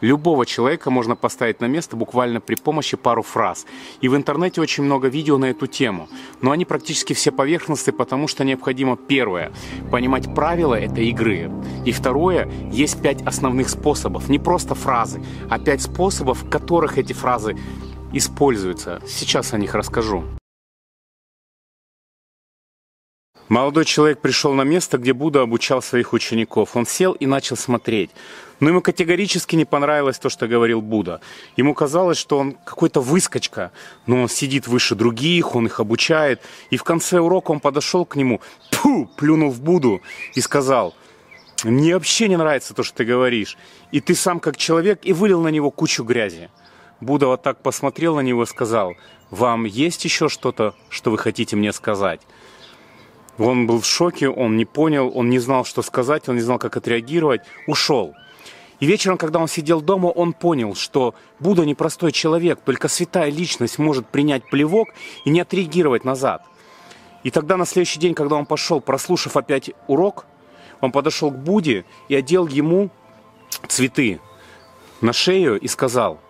Любого человека можно поставить на место буквально при помощи пару фраз. И в интернете очень много видео на эту тему. Но они практически все поверхностные, потому что необходимо первое – понимать правила этой игры. И второе – есть пять основных способов. Не просто фразы, а пять способов, в которых эти фразы используются. Сейчас о них расскажу. Молодой человек пришел на место, где Будда обучал своих учеников. Он сел и начал смотреть. Но ему категорически не понравилось то, что говорил Будда. Ему казалось, что он какой-то выскочка, но он сидит выше других, он их обучает. И в конце урока он подошел к нему, пу, плюнул в Будду и сказал, мне вообще не нравится то, что ты говоришь. И ты сам как человек и вылил на него кучу грязи. Будда вот так посмотрел на него и сказал, вам есть еще что-то, что вы хотите мне сказать? Он был в шоке, он не понял, он не знал, что сказать, он не знал, как отреагировать, ушел. И вечером, когда он сидел дома, он понял, что Будда непростой человек, только святая личность может принять плевок и не отреагировать назад. И тогда на следующий день, когда он пошел, прослушав опять урок, он подошел к Будде и одел ему цветы на шею и сказал,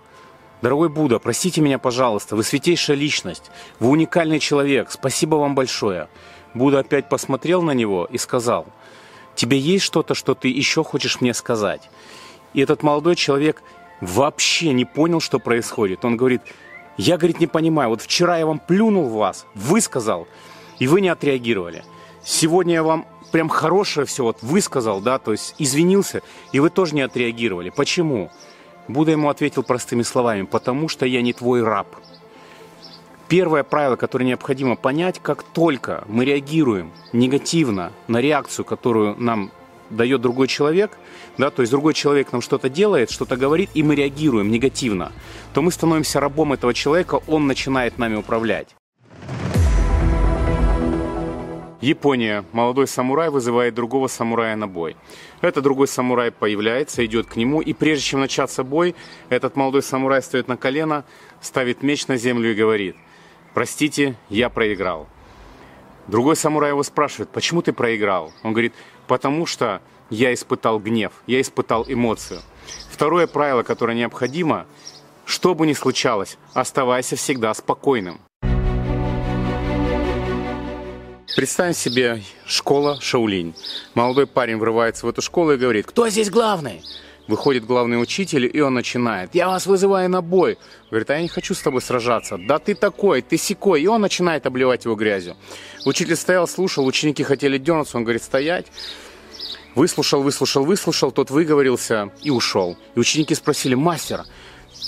«Дорогой Будда, простите меня, пожалуйста, вы святейшая личность, вы уникальный человек, спасибо вам большое. Будда опять посмотрел на него и сказал, «Тебе есть что-то, что ты еще хочешь мне сказать?» И этот молодой человек вообще не понял, что происходит. Он говорит, я, говорит, не понимаю, вот вчера я вам плюнул в вас, высказал, и вы не отреагировали. Сегодня я вам прям хорошее все вот высказал, да, то есть извинился, и вы тоже не отреагировали. Почему? Будда ему ответил простыми словами, потому что я не твой раб. Первое правило, которое необходимо понять, как только мы реагируем негативно на реакцию, которую нам дает другой человек, да, то есть другой человек нам что-то делает, что-то говорит, и мы реагируем негативно, то мы становимся рабом этого человека, он начинает нами управлять. Япония. Молодой самурай вызывает другого самурая на бой. Этот другой самурай появляется, идет к нему, и прежде чем начаться бой, этот молодой самурай стоит на колено, ставит меч на землю и говорит – простите, я проиграл. Другой самурай его спрашивает, почему ты проиграл? Он говорит, потому что я испытал гнев, я испытал эмоцию. Второе правило, которое необходимо, что бы ни случалось, оставайся всегда спокойным. Представим себе школа Шаулинь. Молодой парень врывается в эту школу и говорит, кто здесь главный? Выходит главный учитель, и он начинает. «Я вас вызываю на бой!» Говорит, а я не хочу с тобой сражаться. «Да ты такой, ты секой!» И он начинает обливать его грязью. Учитель стоял, слушал, ученики хотели дернуться. Он говорит, стоять. Выслушал, выслушал, выслушал, тот выговорился и ушел. И ученики спросили, мастер,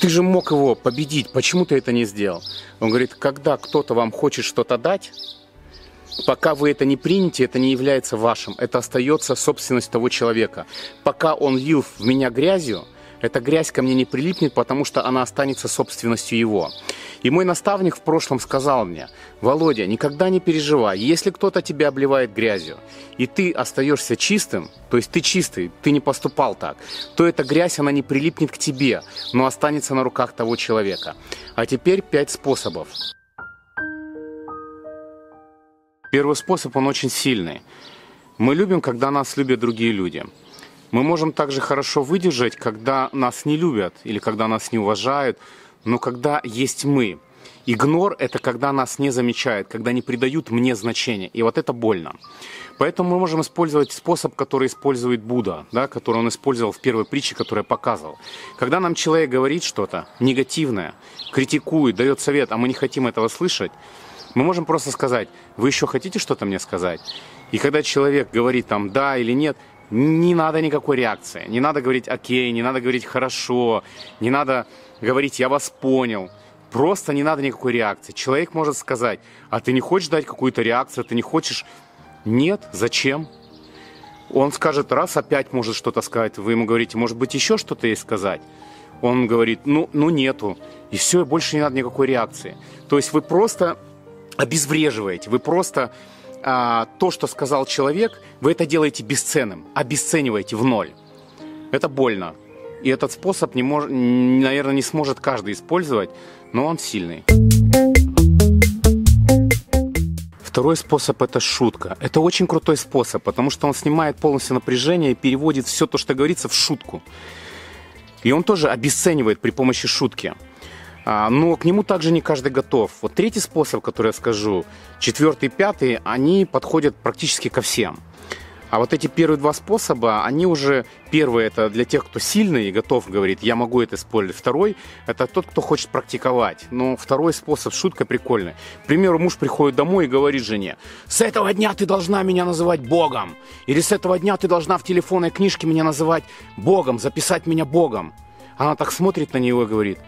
ты же мог его победить, почему ты это не сделал? Он говорит, когда кто-то вам хочет что-то дать, Пока вы это не примете, это не является вашим. Это остается собственность того человека. Пока он лил в меня грязью, эта грязь ко мне не прилипнет, потому что она останется собственностью его. И мой наставник в прошлом сказал мне, Володя, никогда не переживай, если кто-то тебя обливает грязью, и ты остаешься чистым, то есть ты чистый, ты не поступал так, то эта грязь, она не прилипнет к тебе, но останется на руках того человека. А теперь пять способов. Первый способ, он очень сильный. Мы любим, когда нас любят другие люди. Мы можем также хорошо выдержать, когда нас не любят или когда нас не уважают, но когда есть мы. Игнор – это когда нас не замечают, когда не придают мне значения. И вот это больно. Поэтому мы можем использовать способ, который использует Будда, да, который он использовал в первой притче, которую я показывал. Когда нам человек говорит что-то негативное, критикует, дает совет, а мы не хотим этого слышать, мы можем просто сказать, вы еще хотите что-то мне сказать? И когда человек говорит там да или нет, не надо никакой реакции. Не надо говорить окей, не надо говорить хорошо, не надо говорить я вас понял. Просто не надо никакой реакции. Человек может сказать, а ты не хочешь дать какую-то реакцию, ты не хочешь... Нет, зачем? Он скажет, раз опять может что-то сказать, вы ему говорите, может быть еще что-то есть сказать. Он говорит, ну, ну нету. И все, больше не надо никакой реакции. То есть вы просто обезвреживаете, вы просто а, то, что сказал человек, вы это делаете бесценным, обесцениваете в ноль. Это больно. И этот способ, не мож, наверное, не сможет каждый использовать, но он сильный. Второй способ – это шутка. Это очень крутой способ, потому что он снимает полностью напряжение и переводит все то, что говорится, в шутку. И он тоже обесценивает при помощи шутки. А, но к нему также не каждый готов. Вот третий способ, который я скажу, четвертый пятый, они подходят практически ко всем. А вот эти первые два способа, они уже, первый это для тех, кто сильный и готов, говорит, я могу это использовать. Второй, это тот, кто хочет практиковать. Но второй способ, шутка прикольная. К примеру, муж приходит домой и говорит жене, с этого дня ты должна меня называть Богом. Или с этого дня ты должна в телефонной книжке меня называть Богом, записать меня Богом. Она так смотрит на него и говорит,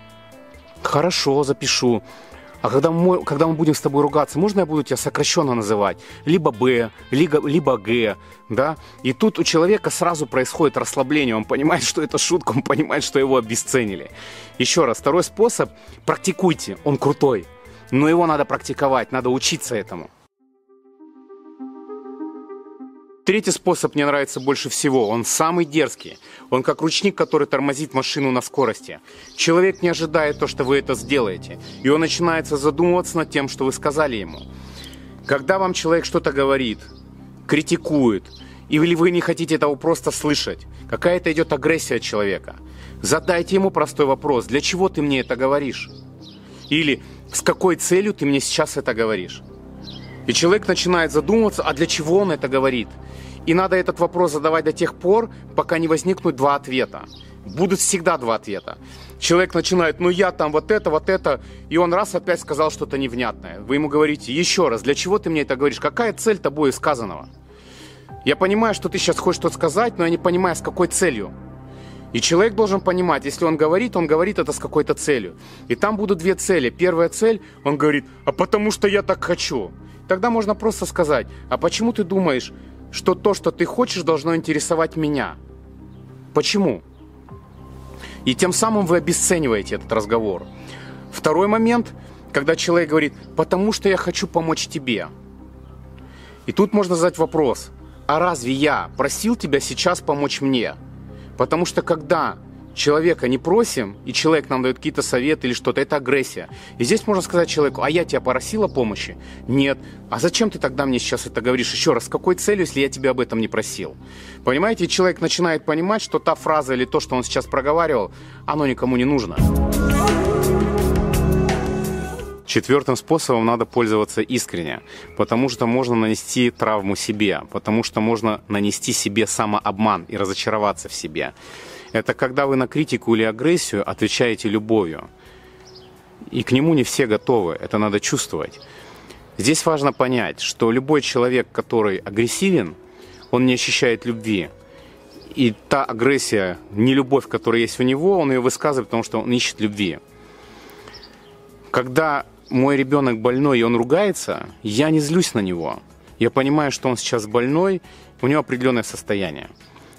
хорошо, запишу. А когда мы, когда мы будем с тобой ругаться, можно я буду тебя сокращенно называть? Либо Б, либо, либо Г, да? И тут у человека сразу происходит расслабление. Он понимает, что это шутка, он понимает, что его обесценили. Еще раз, второй способ. Практикуйте, он крутой. Но его надо практиковать, надо учиться этому. Третий способ мне нравится больше всего. Он самый дерзкий. Он как ручник, который тормозит машину на скорости. Человек не ожидает то, что вы это сделаете. И он начинается задумываться над тем, что вы сказали ему. Когда вам человек что-то говорит, критикует, или вы не хотите этого просто слышать, какая-то идет агрессия от человека, задайте ему простой вопрос. Для чего ты мне это говоришь? Или с какой целью ты мне сейчас это говоришь? И человек начинает задумываться, а для чего он это говорит? И надо этот вопрос задавать до тех пор, пока не возникнут два ответа. Будут всегда два ответа. Человек начинает, ну я там вот это, вот это, и он раз опять сказал что-то невнятное. Вы ему говорите, еще раз, для чего ты мне это говоришь? Какая цель тобой сказанного? Я понимаю, что ты сейчас хочешь что-то сказать, но я не понимаю, с какой целью. И человек должен понимать, если он говорит, он говорит это с какой-то целью. И там будут две цели. Первая цель, он говорит, а потому что я так хочу. Тогда можно просто сказать, а почему ты думаешь, что то, что ты хочешь, должно интересовать меня. Почему? И тем самым вы обесцениваете этот разговор. Второй момент, когда человек говорит, потому что я хочу помочь тебе. И тут можно задать вопрос, а разве я просил тебя сейчас помочь мне? Потому что когда человека не просим, и человек нам дает какие-то советы или что-то, это агрессия. И здесь можно сказать человеку, а я тебя просил о помощи? Нет. А зачем ты тогда мне сейчас это говоришь? Еще раз, с какой целью, если я тебя об этом не просил? Понимаете, человек начинает понимать, что та фраза или то, что он сейчас проговаривал, оно никому не нужно. Четвертым способом надо пользоваться искренне, потому что можно нанести травму себе, потому что можно нанести себе самообман и разочароваться в себе. Это когда вы на критику или агрессию отвечаете любовью. И к нему не все готовы, это надо чувствовать. Здесь важно понять, что любой человек, который агрессивен, он не ощущает любви. И та агрессия, не любовь, которая есть у него, он ее высказывает, потому что он ищет любви. Когда мой ребенок больной, и он ругается, я не злюсь на него. Я понимаю, что он сейчас больной, у него определенное состояние.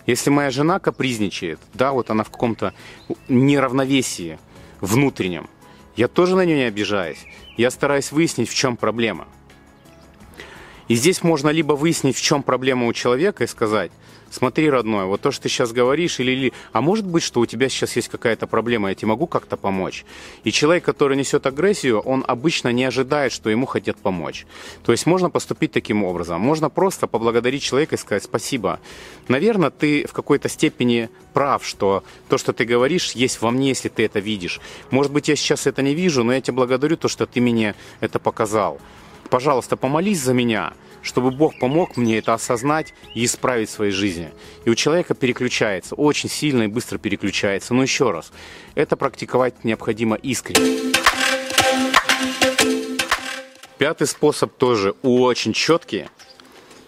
Если моя жена капризничает, да, вот она в каком-то неравновесии внутреннем, я тоже на нее не обижаюсь. Я стараюсь выяснить, в чем проблема. И здесь можно либо выяснить, в чем проблема у человека и сказать, смотри, родной, вот то, что ты сейчас говоришь, или, или, а может быть, что у тебя сейчас есть какая-то проблема, я тебе могу как-то помочь. И человек, который несет агрессию, он обычно не ожидает, что ему хотят помочь. То есть можно поступить таким образом. Можно просто поблагодарить человека и сказать спасибо. Наверное, ты в какой-то степени прав, что то, что ты говоришь, есть во мне, если ты это видишь. Может быть, я сейчас это не вижу, но я тебя благодарю, то, что ты мне это показал. Пожалуйста, помолись за меня чтобы Бог помог мне это осознать и исправить в своей жизни. И у человека переключается, очень сильно и быстро переключается. Но еще раз, это практиковать необходимо искренне. Пятый способ тоже очень четкий.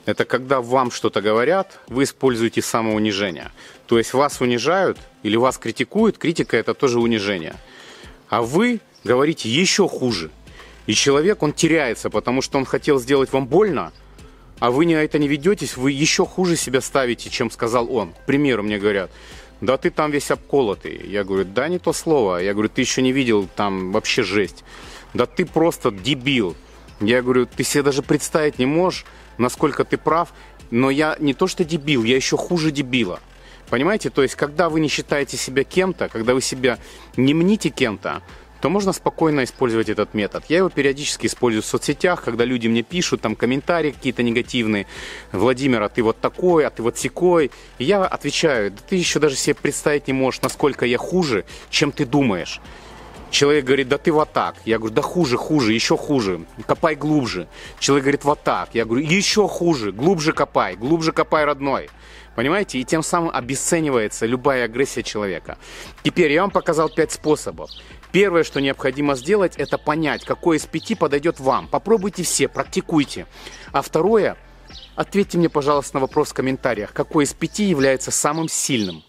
Это когда вам что-то говорят, вы используете самоунижение. То есть вас унижают или вас критикуют, критика это тоже унижение. А вы говорите еще хуже. И человек, он теряется, потому что он хотел сделать вам больно, а вы на это не ведетесь, вы еще хуже себя ставите, чем сказал он. К примеру, мне говорят, да ты там весь обколотый. Я говорю, да не то слово. Я говорю, ты еще не видел там вообще жесть. Да ты просто дебил. Я говорю, ты себе даже представить не можешь, насколько ты прав, но я не то что дебил, я еще хуже дебила. Понимаете? То есть, когда вы не считаете себя кем-то, когда вы себя не мните кем-то, то можно спокойно использовать этот метод. Я его периодически использую в соцсетях, когда люди мне пишут, там комментарии какие-то негативные. Владимир, а ты вот такой, а ты вот секой. И я отвечаю, да ты еще даже себе представить не можешь, насколько я хуже, чем ты думаешь. Человек говорит, да ты вот так. Я говорю, да хуже, хуже, еще хуже. Копай глубже. Человек говорит, вот так. Я говорю, еще хуже, глубже копай, глубже копай, родной. Понимаете? И тем самым обесценивается любая агрессия человека. Теперь я вам показал пять способов. Первое, что необходимо сделать, это понять, какой из пяти подойдет вам. Попробуйте все, практикуйте. А второе, ответьте мне, пожалуйста, на вопрос в комментариях, какой из пяти является самым сильным.